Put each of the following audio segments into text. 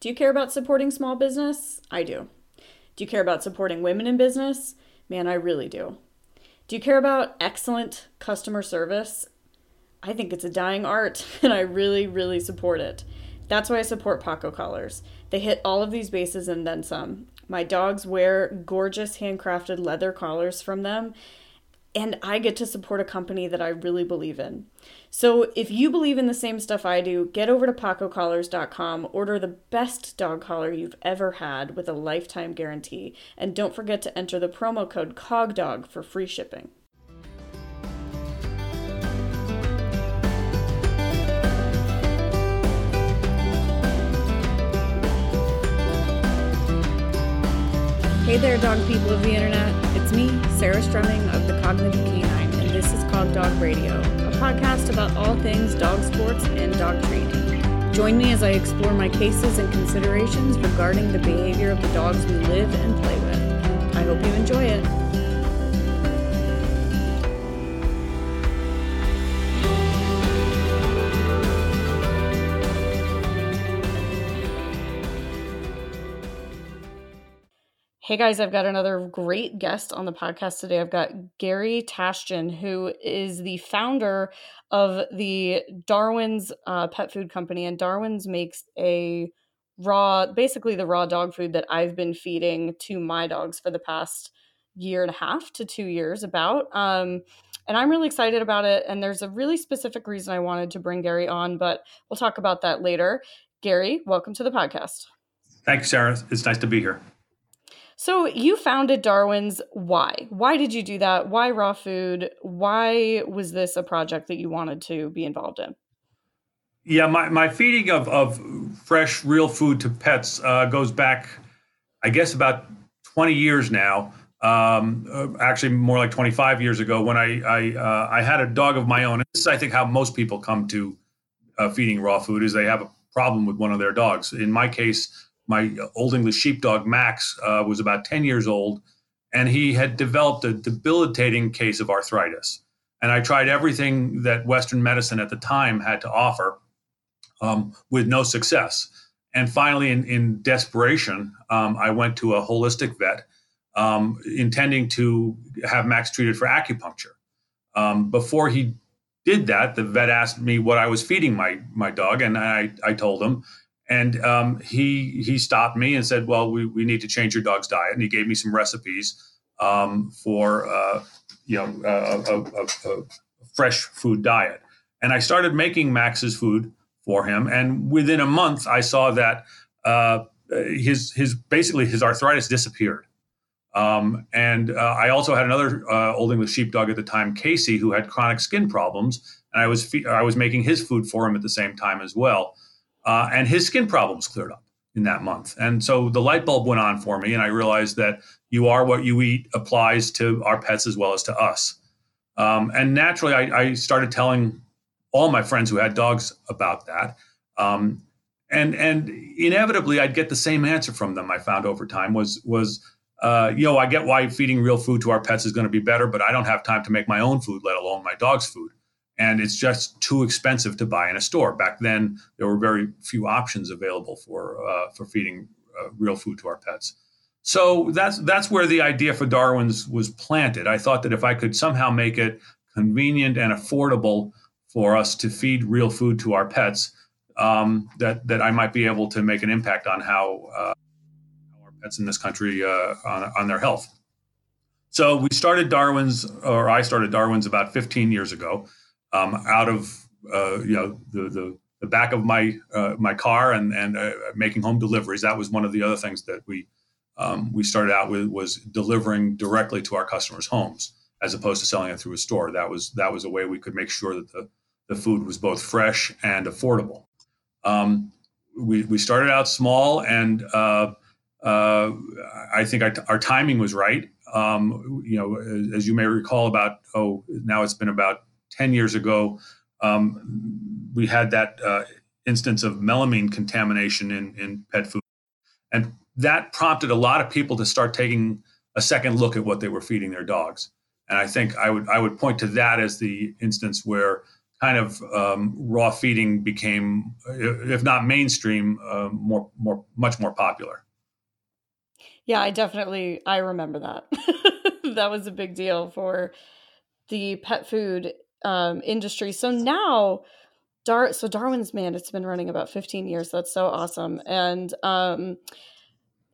Do you care about supporting small business? I do. Do you care about supporting women in business? Man, I really do. Do you care about excellent customer service? I think it's a dying art and I really, really support it. That's why I support Paco Collars. They hit all of these bases and then some. My dogs wear gorgeous handcrafted leather collars from them, and I get to support a company that I really believe in. So if you believe in the same stuff I do, get over to pacocollars.com, order the best dog collar you've ever had with a lifetime guarantee, and don't forget to enter the promo code COGDOG for free shipping. Hey there, dog people of the internet. It's me, Sarah Stremming of the Cognitive Canine, and this is Cog Dog Radio, podcast about all things dog sports and dog training. Join me as I explore my cases and considerations regarding the behavior of the dogs we live and play with. I hope you enjoy it. Hey guys, I've got another great guest on the podcast today. I've got Gary Tashjian, who is the founder of the Darwin's uh, Pet Food Company. And Darwin's makes a raw, basically the raw dog food that I've been feeding to my dogs for the past year and a half to two years about. Um, and I'm really excited about it. And there's a really specific reason I wanted to bring Gary on, but we'll talk about that later. Gary, welcome to the podcast. Thanks, Sarah. It's nice to be here. So you founded Darwin's. Why? Why did you do that? Why raw food? Why was this a project that you wanted to be involved in? Yeah, my, my feeding of, of fresh, real food to pets uh, goes back, I guess, about 20 years now. Um, uh, actually, more like 25 years ago when I I, uh, I had a dog of my own. And this is, I think, how most people come to uh, feeding raw food is they have a problem with one of their dogs. In my case, my old English sheepdog Max uh, was about 10 years old, and he had developed a debilitating case of arthritis. And I tried everything that Western medicine at the time had to offer um, with no success. And finally, in, in desperation, um, I went to a holistic vet, um, intending to have Max treated for acupuncture. Um, before he did that, the vet asked me what I was feeding my my dog, and I, I told him, and um, he he stopped me and said, "Well, we, we need to change your dog's diet." And he gave me some recipes um, for uh, you know a, a, a, fresh food diet. And I started making Max's food for him. And within a month, I saw that uh, his his basically his arthritis disappeared. Um, and uh, I also had another uh, old English sheepdog at the time, Casey, who had chronic skin problems, and I was fe- I was making his food for him at the same time as well. Uh, and his skin problems cleared up in that month. And so the light bulb went on for me, and I realized that you are what you eat applies to our pets as well as to us. Um, and naturally, I, I, started telling all my friends who had dogs about that. Um, and and inevitably, I'd get the same answer from them. I found over time was was uh, you know I get why feeding real food to our pets is going to be better, but I don't have time to make my own food, let alone my dog's food and it's just too expensive to buy in a store. Back then, there were very few options available for uh, for feeding uh, real food to our pets. So that's that's where the idea for Darwin's was planted. I thought that if I could somehow make it convenient and affordable for us to feed real food to our pets, um, that that I might be able to make an impact on how, uh, our pets in this country uh, on, on their health. So we started Darwin's, or I started Darwin's about 15 years ago um, out of uh, you know the, the, the back of my uh, my car and and uh, making home deliveries. That was one of the other things that we um, we started out with was delivering directly to our customers' homes as opposed to selling it through a store. That was that was a way we could make sure that the the food was both fresh and affordable. Um, we we started out small and. Uh, uh, I think our, timing was right. Um, you know, as, as, you may recall, about oh, now it's been about 10 years ago, um, we had that uh, instance of melamine contamination in, in pet food. And that prompted a lot of people to start taking a second look at what they were feeding their dogs. And I think I would I would point to that as the instance where kind of um, raw feeding became, if not mainstream, uh, more more much more popular. Yeah, I definitely I remember that. that was a big deal for the pet food um, industry. So now, Dar so Darwin's man, it's been running about 15 years. That's so awesome. And um,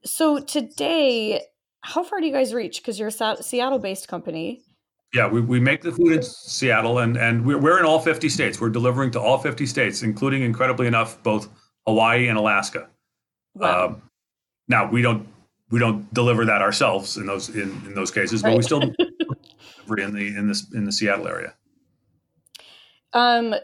so today, how far do you guys reach? Because you're a Seattle-based company. Yeah, we, we make the food in Seattle, and and we're, we're in all 50 states. We're delivering to all 50 states, including, incredibly enough, both Hawaii and Alaska. Wow. Um, now we don't we don't deliver that ourselves in those in, in those cases, right. but we still deliver in the in this in the Seattle area. Um,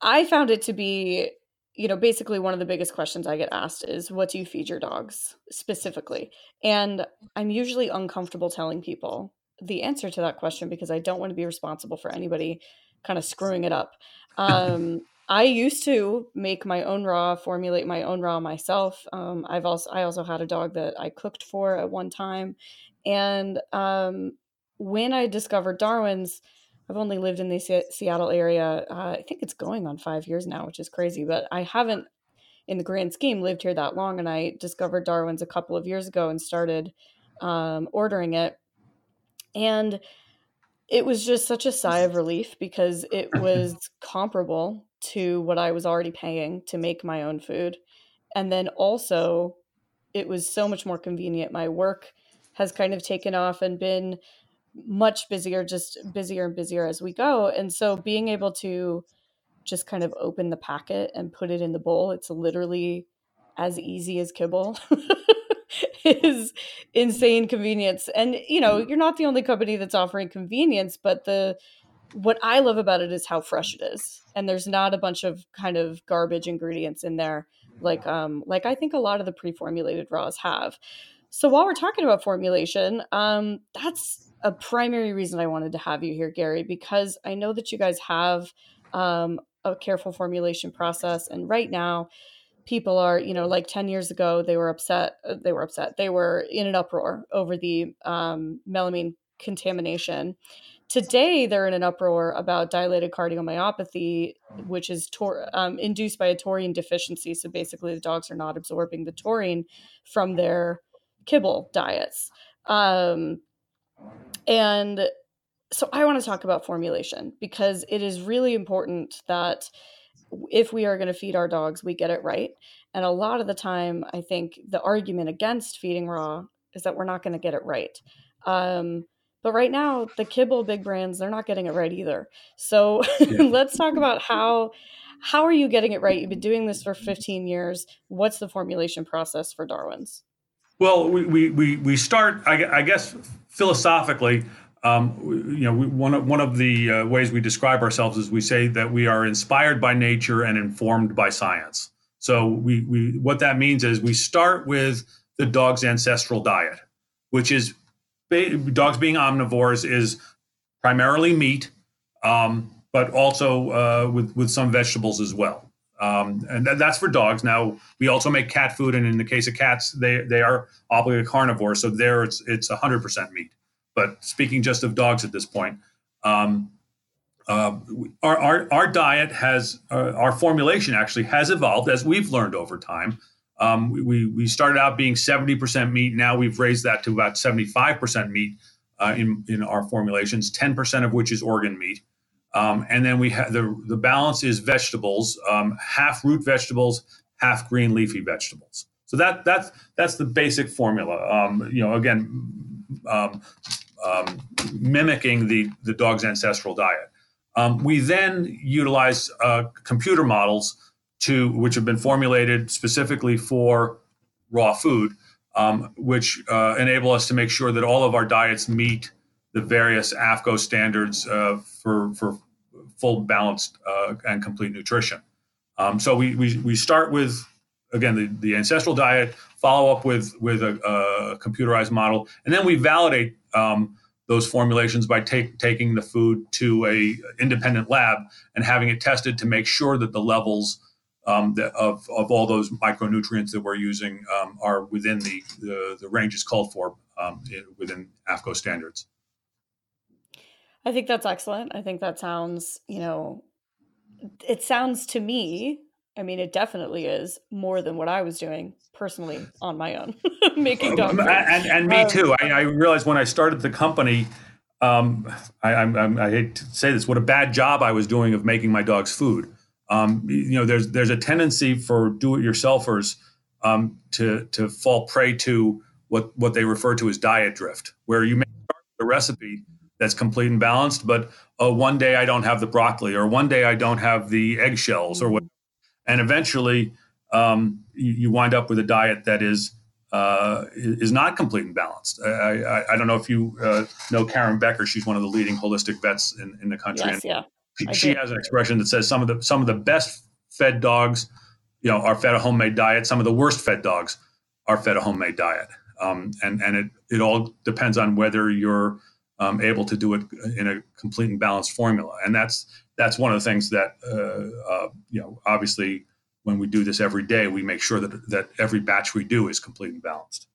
I found it to be, you know, basically one of the biggest questions I get asked is, "What do you feed your dogs specifically?" And I'm usually uncomfortable telling people the answer to that question because I don't want to be responsible for anybody kind of screwing it up. Um, I used to make my own raw, formulate my own raw myself. Um, I've also I also had a dog that I cooked for at one time, and um, when I discovered Darwin's, I've only lived in the Seattle area. Uh, I think it's going on five years now, which is crazy. But I haven't, in the grand scheme, lived here that long. And I discovered Darwin's a couple of years ago and started um, ordering it, and it was just such a sigh of relief because it was comparable to what I was already paying to make my own food. And then also, it was so much more convenient. My work has kind of taken off and been much busier, just busier and busier as we go. And so, being able to just kind of open the packet and put it in the bowl, it's literally as easy as kibble. is insane convenience. And you know, you're not the only company that's offering convenience, but the what I love about it is how fresh it is. And there's not a bunch of kind of garbage ingredients in there like um like I think a lot of the pre-formulated raws have. So while we're talking about formulation, um that's a primary reason I wanted to have you here Gary because I know that you guys have um a careful formulation process and right now people are you know like 10 years ago they were upset uh, they were upset they were in an uproar over the um, melamine contamination Today, they're in an uproar about dilated cardiomyopathy, which is tor- um, induced by a taurine deficiency. So basically, the dogs are not absorbing the taurine from their kibble diets. Um, and so I want to talk about formulation because it is really important that if we are going to feed our dogs, we get it right. And a lot of the time, I think the argument against feeding raw is that we're not going to get it right. Um, but right now, the kibble big brands, they're not getting it right either. So yeah. let's talk about how how are you getting it right? You've been doing this for 15 years. What's the formulation process for Darwin's? Well, we, we, we, start, I, I guess, philosophically, um, you know, we, one of one of the uh, ways we describe ourselves is we say that we are inspired by nature and informed by science. So we, we what that means is we start with the dog's ancestral diet, which is dogs being omnivores is primarily meat, um, but also uh, with with some vegetables as well. Um, and th- that's for dogs. Now we also make cat food, and in the case of cats, they they are obligate carnivores, so there it's it's hundred percent meat. But speaking just of dogs at this point, um, uh, our, our our diet has uh, our formulation actually has evolved as we've learned over time. Um, we, we started out being 70% meat. Now we've raised that to about 75% meat uh, in, in our formulations, 10% of which is organ meat. Um, and then we have the, the balance is vegetables, um, half root vegetables, half green leafy vegetables. So that that's that's the basic formula. Um, you know, again, um, um, mimicking the the dog's ancestral diet. we then utilize uh, computer models to which have been formulated specifically for raw food, um, which uh, enable us to make sure that all of our diets meet the various AAFCO standards uh, for for full balanced uh, and complete nutrition. Um, so we, we we start with again the, the ancestral diet, follow up with with a, a computerized model, and then we validate. Um, those formulations by take, taking the food to a independent lab and having it tested to make sure that the levels um, of, of all those micronutrients that we're using um, are within the, the, the ranges called for um, within AAFCO standards. I think that's excellent. I think that sounds, you know, it sounds to me, I mean, it definitely is more than what I was doing personally on my own, making dog food. And, and me um, too. I, I, realized when I started the company, um, I, I, I, hate to say this, what a bad job I was doing of making my dogs food. Um, you know, there's there's a tendency for do-it-yourselfers um, to to fall prey to what what they refer to as diet drift, where you make the recipe that's complete and balanced, but oh, one day I don't have the broccoli, or one day I don't have the eggshells, or what, and eventually um, you, you, wind up with a diet that is uh, is not complete and balanced. I, I, I don't know if you uh, know Karen Becker. She's one of the leading holistic vets in, in the country. Yes, yeah. She, she has an expression that says some of the some of the best fed dogs, you know, are fed a homemade diet. Some of the worst fed dogs are fed a homemade diet. Um, and and it it all depends on whether you're um, able to do it in a complete and balanced formula. And that's that's one of the things that uh, uh, you know obviously when we do this every day, we make sure that that every batch we do is complete and balanced.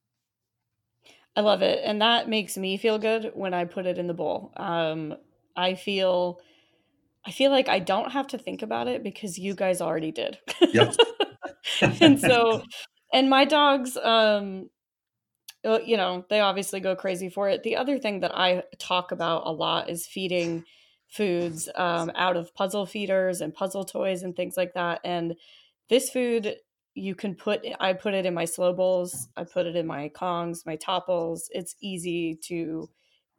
I love it, and that makes me feel good when I put it in the bowl. Um, I feel, I feel like I don't have to think about it because you guys already did. Yep. and so, and my dogs, um, you know, they obviously go crazy for it. The other thing that I talk about a lot is feeding foods um, out of puzzle feeders and puzzle toys and things like that. And this food you can put I put it in my slow bowls, I put it in my kongs, my Toppls. It's easy to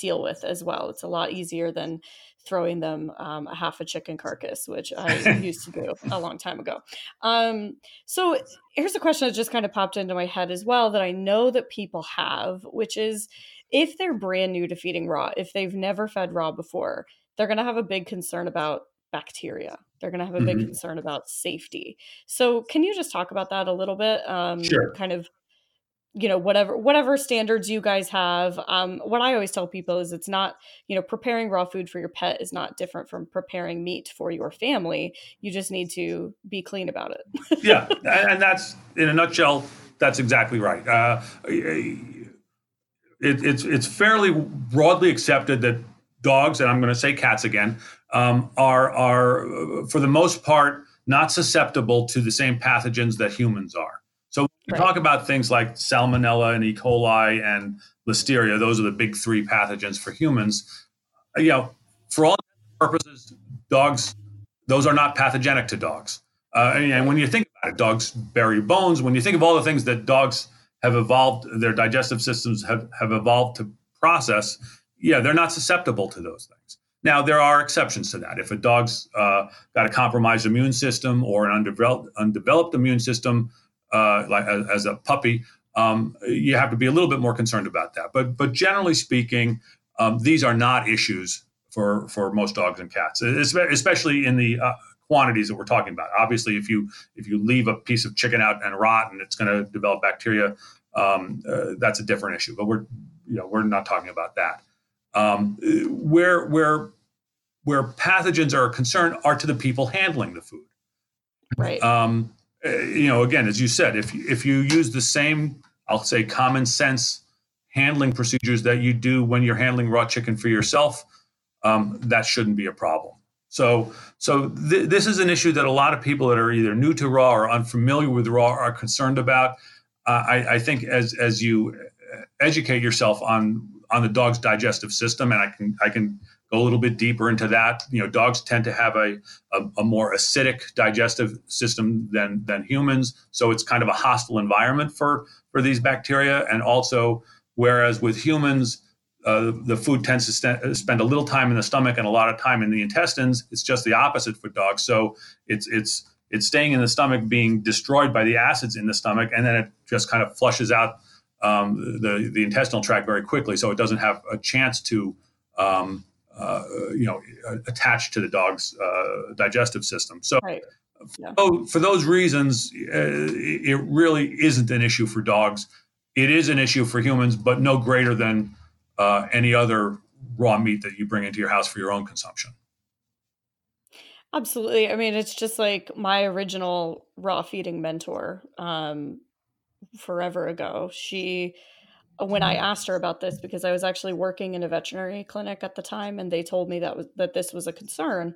deal with as well. It's a lot easier than throwing them um, a half a chicken carcass, which I used to do a long time ago. Um, so here's a question that just kind of popped into my head as well that I know that people have, which is if they're brand new to feeding raw, if they've never fed raw before, they're going to have a big concern about bacteria. They're going to have a big mm-hmm. concern about safety. So, can you just talk about that a little bit? Um, sure. Kind of, you know, whatever whatever standards you guys have. Um, what I always tell people is, it's not, you know, preparing raw food for your pet is not different from preparing meat for your family. You just need to be clean about it. yeah, and that's in a nutshell. That's exactly right. Uh, it, it's it's fairly broadly accepted that dogs, and I'm going to say cats again, um, are are uh, for the most part not susceptible to the same pathogens that humans are. So when you right. talk about things like salmonella and E. coli and listeria, those are the big three pathogens for humans. Uh, you know, for all purposes, dogs those are not pathogenic to dogs. Uh, and, and when you think about it, dogs bury bones. When you think of all the things that dogs have evolved, their digestive systems have, have evolved to process, yeah, they're not susceptible to those things. Now, there are exceptions to that. If a dog's uh, got a compromised immune system or an undeveloped, undeveloped immune system, uh, like as, as, a puppy, um, you have to be a little bit more concerned about that. But but generally speaking, um, these are not issues for for most dogs and cats, especially in the uh, quantities that we're talking about. Obviously, if you if you leave a piece of chicken out and rot and it's going to develop bacteria, um, uh, that's a different issue. But we're you know we're not talking about that. Um, where where where pathogens are a concern are to the people handling the food. Right. Um, you know, again, as you said, if if you use the same, I'll say, common sense handling procedures that you do when you're handling raw chicken for yourself, um, that shouldn't be a problem. So, so th- this is an issue that a lot of people that are either new to raw or unfamiliar with raw are concerned about. Uh, I, I think as as you educate yourself on on the dog's digestive system, and I can I can a little bit deeper into that. You know, dogs tend to have a, a, a more acidic digestive system than than humans, so it's kind of a hostile environment for for these bacteria. And also, whereas with humans, uh, the food tends to st- spend a little time in the stomach and a lot of time in the intestines. It's just the opposite for dogs. So it's it's it's staying in the stomach, being destroyed by the acids in the stomach, and then it just kind of flushes out um, the the intestinal tract very quickly, so it doesn't have a chance to um, uh, you know attached to the dog's uh, digestive system. So. Right. Yeah. So for those reasons, uh, it really isn't an issue for dogs. It is an issue for humans, but no greater than uh, any other raw meat that you bring into your house for your own consumption. Absolutely. I mean, it's just like my original raw feeding mentor. Um, forever ago. She when I mm-hmm. asked her about this because I was actually working in a veterinary clinic at the time and they told me that was that this was a concern.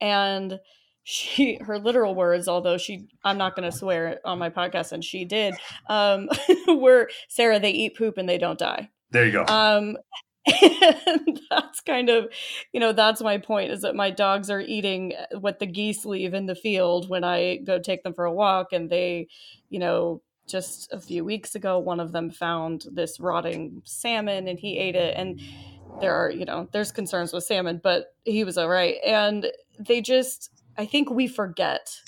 And she her literal words although she i'm not going to swear on my podcast and she did um were sarah they eat poop and they don't die there you go um and that's kind of you know that's my point is that my dogs are eating what the geese leave in the field when i go take them for a walk and they you know just a few weeks ago one of them found this rotting salmon and he ate it and there are you know there's concerns with salmon but he was all right and they just I think we forget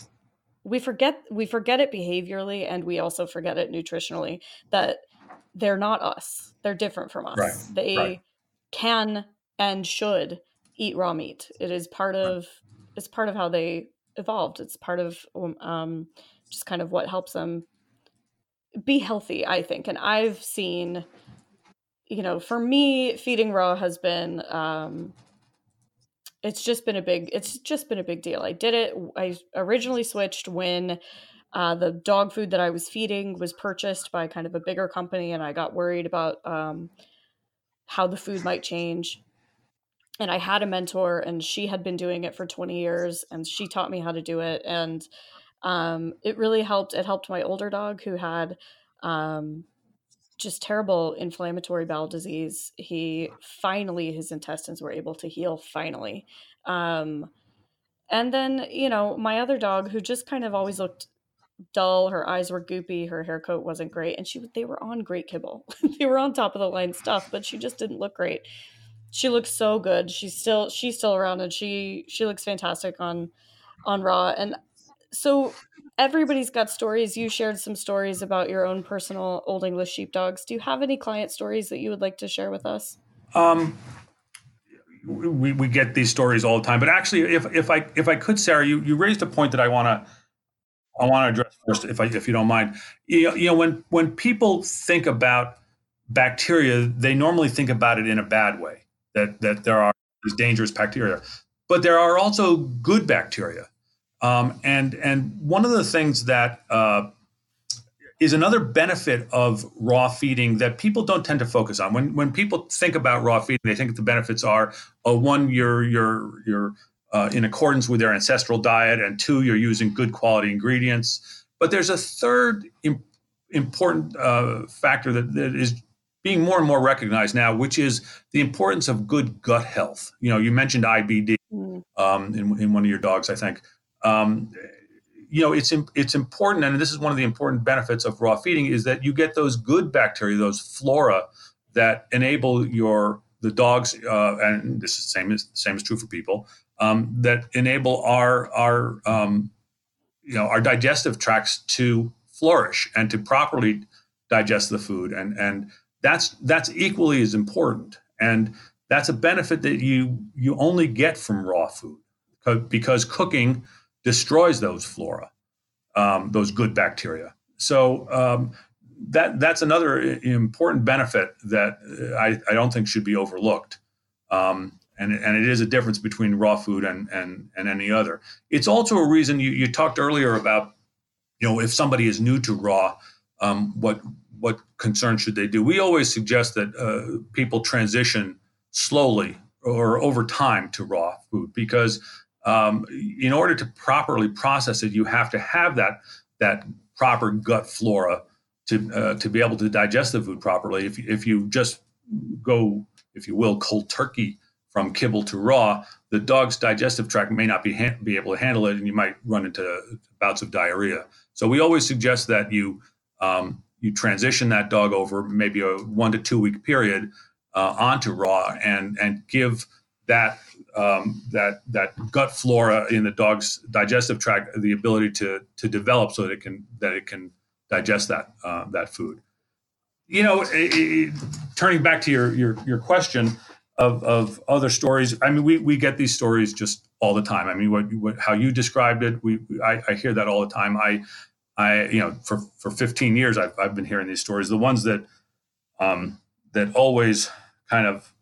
we forget we forget it behaviorally and we also forget it nutritionally that they're not us. They're different from us. Right. They right. can and should eat raw meat. It is part of right. it's part of how they evolved. It's part of um, um, just kind of what helps them be healthy, I think. And I've seen, you know, for me, feeding raw has been um, it's just been a big it's just been a big deal. I did it. I originally switched when uh, the dog food that I was feeding was purchased by kind of a bigger company, and I got worried about um, how the food might change. And I had a mentor, and she had been doing it for 20 years, and she taught me how to do it. And um, it really helped. It helped my older dog who had um, just terrible inflammatory bowel disease. He finally, his intestines were able to heal finally. Um, and then, you know, my other dog who just kind of always looked dull, her eyes were goopy, her hair coat wasn't great, and she they were on great kibble. they were on top of the line stuff, but she just didn't look great. She looks so good. She's still she's still around and she she looks fantastic on on raw. And so everybody's got stories. You shared some stories about your own personal Old English sheepdogs. Do you have any client stories that you would like to share with us? Um, we, we get these stories all the time, but actually, if if I if I could, Sarah, you you raised a point that I want to I want to address first, if I if you don't mind. You know, you know, when when people think about bacteria, they normally think about it in a bad way. That that there are these dangerous bacteria, but there are also good bacteria um, and and one of the things that uh, is another benefit of raw feeding that people don't tend to focus on. When when people think about raw feeding, they think the benefits are oh, one, you're you're you're uh, in accordance with their ancestral diet, and two, you're using good quality ingredients. But there's a third Im- important uh, factor that, that is being more and more recognized now, which is the importance of good gut health. You know, you mentioned IBD mm. um, in, in one of your dogs, I think um, you know it's it's important and this is one of the important benefits of raw feeding is that you get those good bacteria those flora that enable your the dogs uh, and this is same as same is true for people um, that enable our our um, you know our digestive tracts to flourish and to properly digest the food and and that's that's equally as important and that's a benefit that you you only get from raw food because cooking destroys those flora, um, those good bacteria. So um, that that's another important benefit that I, I don't think should be overlooked. Um, and, and it is a difference between raw food and, and, and any other. It's also a reason you, you talked earlier about, you know, if somebody is new to raw, um, what what concern should they do? We always suggest that uh, people transition slowly or over time to raw food because um, in order to properly process it, you have to have that that proper gut flora to uh, to be able to digest the food properly. If if you just go, if you will, cold turkey from kibble to raw, the dog's digestive tract may not be ha- be able to handle it, and you might run into bouts of diarrhea. So we always suggest that you um, you transition that dog over maybe a one to two week period uh, onto raw and and give that um, that that gut flora in the dog's digestive tract the ability to to develop so that it can that it can digest that uh, that food. You know, it, it, turning back to your your your question of of other stories. I mean, we we get these stories just all the time. I mean, what, what how you described it, we I, I hear that all the time. I I you know for for 15 years I've I've been hearing these stories. The ones that um, that always kind of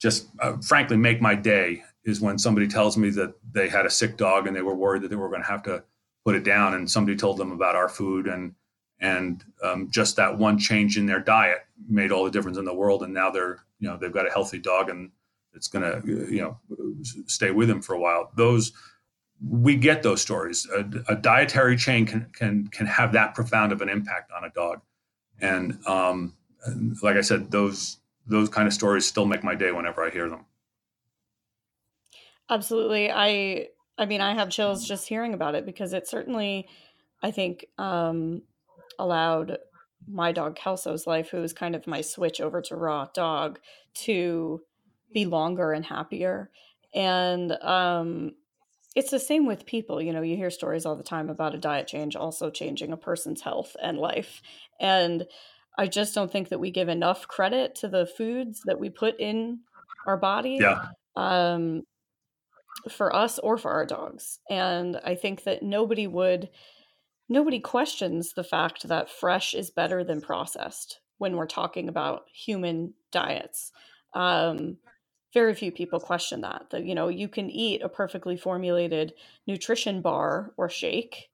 just uh, frankly make my day is when somebody tells me that they had a sick dog and they were worried that they were going to have to put it down and somebody told them about our food and and um, just that one change in their diet made all the difference in the world and now they're you know they've got a healthy dog and it's going to you know stay with them for a while those we get those stories. A, a, dietary chain can can can have that profound of an impact on a dog, and um, like I said, those those kind of stories still make my day whenever I hear them. Absolutely, I I mean I have chills just hearing about it because it certainly, I think, um, allowed my dog Kelso's life, who was kind of my switch over to raw dog, to be longer and happier. And um, it's the same with people. You know, you hear stories all the time about a diet change also changing a person's health and life. And I just don't think that we give enough credit to the foods that we put in our body. Yeah. Um, for us or for our dogs. And I think that nobody would nobody questions the fact that fresh is better than processed when we're talking about human diets. Um, very few people question that that you know you can eat a perfectly formulated nutrition bar or shake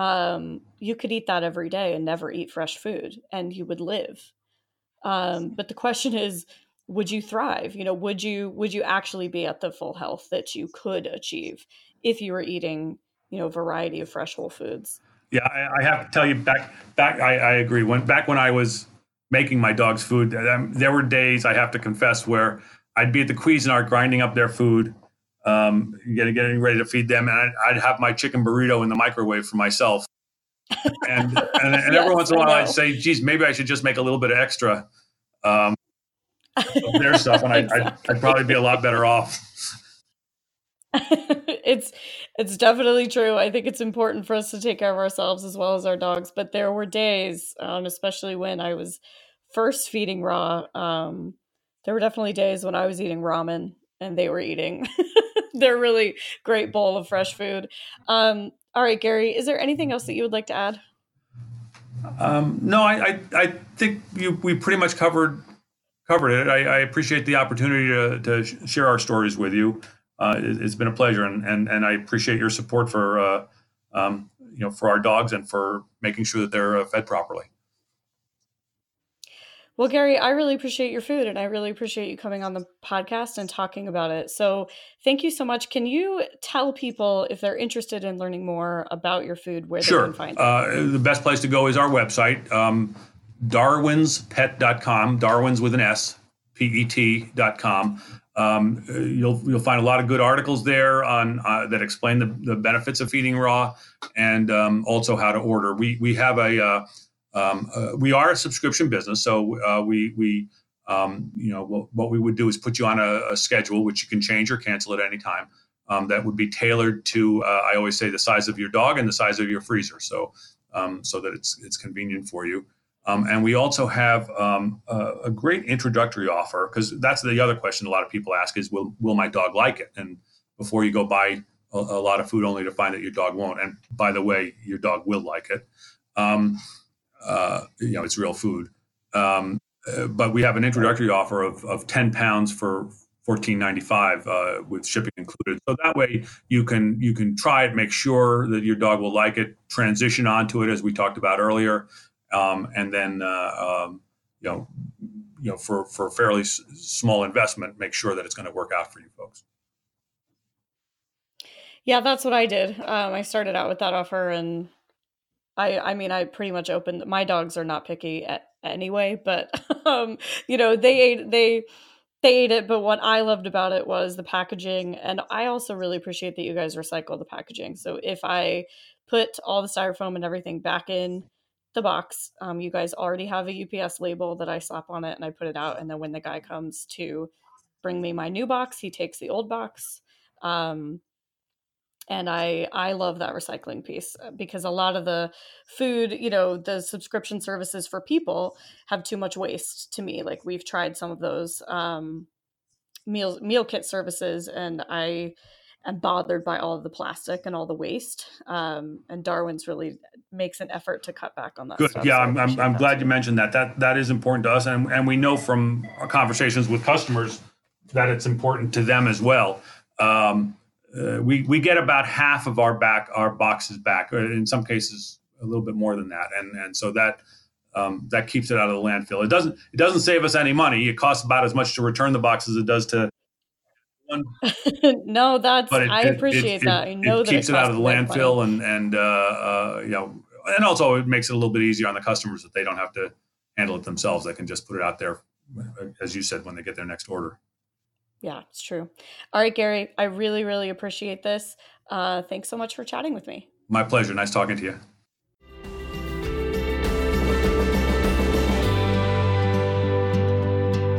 um, you could eat that every day and never eat fresh food and you would live um, but the question is would you thrive you know would you would you actually be at the full health that you could achieve if you were eating you know variety of fresh whole foods yeah, I, I, have to tell you back back. I, I, agree. When back when I was making my dog's food, um, there were days I have to confess where I'd be at the Cuisinart grinding up their food, um, getting getting ready to feed them, and I'd, I'd, have my chicken burrito in the microwave for myself. And and, and yes, every once in a while I'd say, "Geez, maybe I should just make a little bit of extra." Um, of their stuff, and I'd, I'd, I'd probably be a lot better off. it's it's definitely true. I think it's important for us to take care of ourselves as well as our dogs. But there were days, um, especially when I was first feeding raw, um, there were definitely days when I was eating ramen and they were eating their really great bowl of fresh food. Um, all right, Gary, is there anything else that you would like to add? Um, no, I, I, I think you, we pretty much covered covered it. I, I appreciate the opportunity to, to share our stories with you uh, it, has been a pleasure, and, and and I appreciate your support for uh, um, you know for our dogs and for making sure that they're uh, fed properly. Well, Gary, I really appreciate your food and I really appreciate you coming on the podcast and talking about it. So, thank you so much. Can you tell people if they're interested in learning more about your food where sure. they can find it? Uh, the best place to go is our website, um, darwinspet.com, Darwin's with an S, P E T.com. Um, you'll you'll find a lot of good articles there on uh, that explain the, the benefits of feeding raw and um, also how to order. We we have a uh, um, uh, we are a subscription business, so uh, we we um, you know what, what, we would do is put you on a, a, schedule which you can change or cancel at any time. Um, that would be tailored to uh, I always say the size of your dog and the size of your freezer, so um, so that it's it's convenient for you. Um, and we also have um, a, a, great introductory offer because that's the other question a lot of people ask is, will, will my dog like it? And before you go buy a, a, lot of food only to find that your dog won't. And by the way, your dog will like it. Um, uh, you know, it's real food. Um, uh, but we have an introductory offer of, of 10 pounds for 14.95 uh, with shipping included. So that way you can you can try it, make sure that your dog will like it, transition onto it as we talked about earlier, um, and then uh, um, you know you know for for a fairly s- small investment, make sure that it's going to work out for you folks. Yeah, that's what I did. Um, I started out with that offer, and I I mean I pretty much opened. My dogs are not picky at, anyway, but um, you know they ate they they ate it but what i loved about it was the packaging and i also really appreciate that you guys recycle the packaging so if i put all the styrofoam and everything back in the box. Um, you guys already have a UPS label that I slap on it and I put it out. And then when the guy comes to bring me my new box, he takes the old box. Um, and I I love that recycling piece uh, because a lot of the food, you know, the subscription services for people have too much waste to me. Like we've tried some of those um, meal meal kit services, and I am bothered by all of the plastic and all the waste. Um, and Darwin's really makes an effort to cut back on that. Good. Stuff, yeah, so I'm, I'm, I'm glad too. you mentioned that. That that is important to us, and and we know from our conversations with customers that it's important to them as well. Um, uh, we we get about half of our back our boxes back, or in some cases a little bit more than that, and and so that. Um, that keeps it out of the landfill. It doesn't. It doesn't save us any money. It costs about as much to return the box as it does to one. no, that's it, I appreciate it, that. I know it that keeps it, out of the landfill, and and uh, uh, you know, and also it makes it a little bit easier on the customers that they don't have to handle it themselves. They can just put it out there, as you said, when they get their next order. Yeah, it's true. All right, Gary, I really, really appreciate this. Uh, thanks so much for chatting with me. My pleasure. Nice talking to you.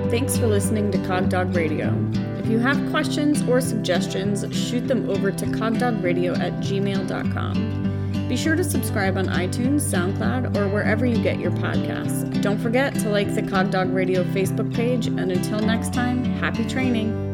Thanks for listening to Cogdog Radio. If you have questions or suggestions, shoot them over to cogdogradio at gmail.com. Be sure to subscribe on iTunes, SoundCloud, or wherever you get your podcasts. Don't forget to like the Cogdog Radio Facebook page, and until next time, happy training.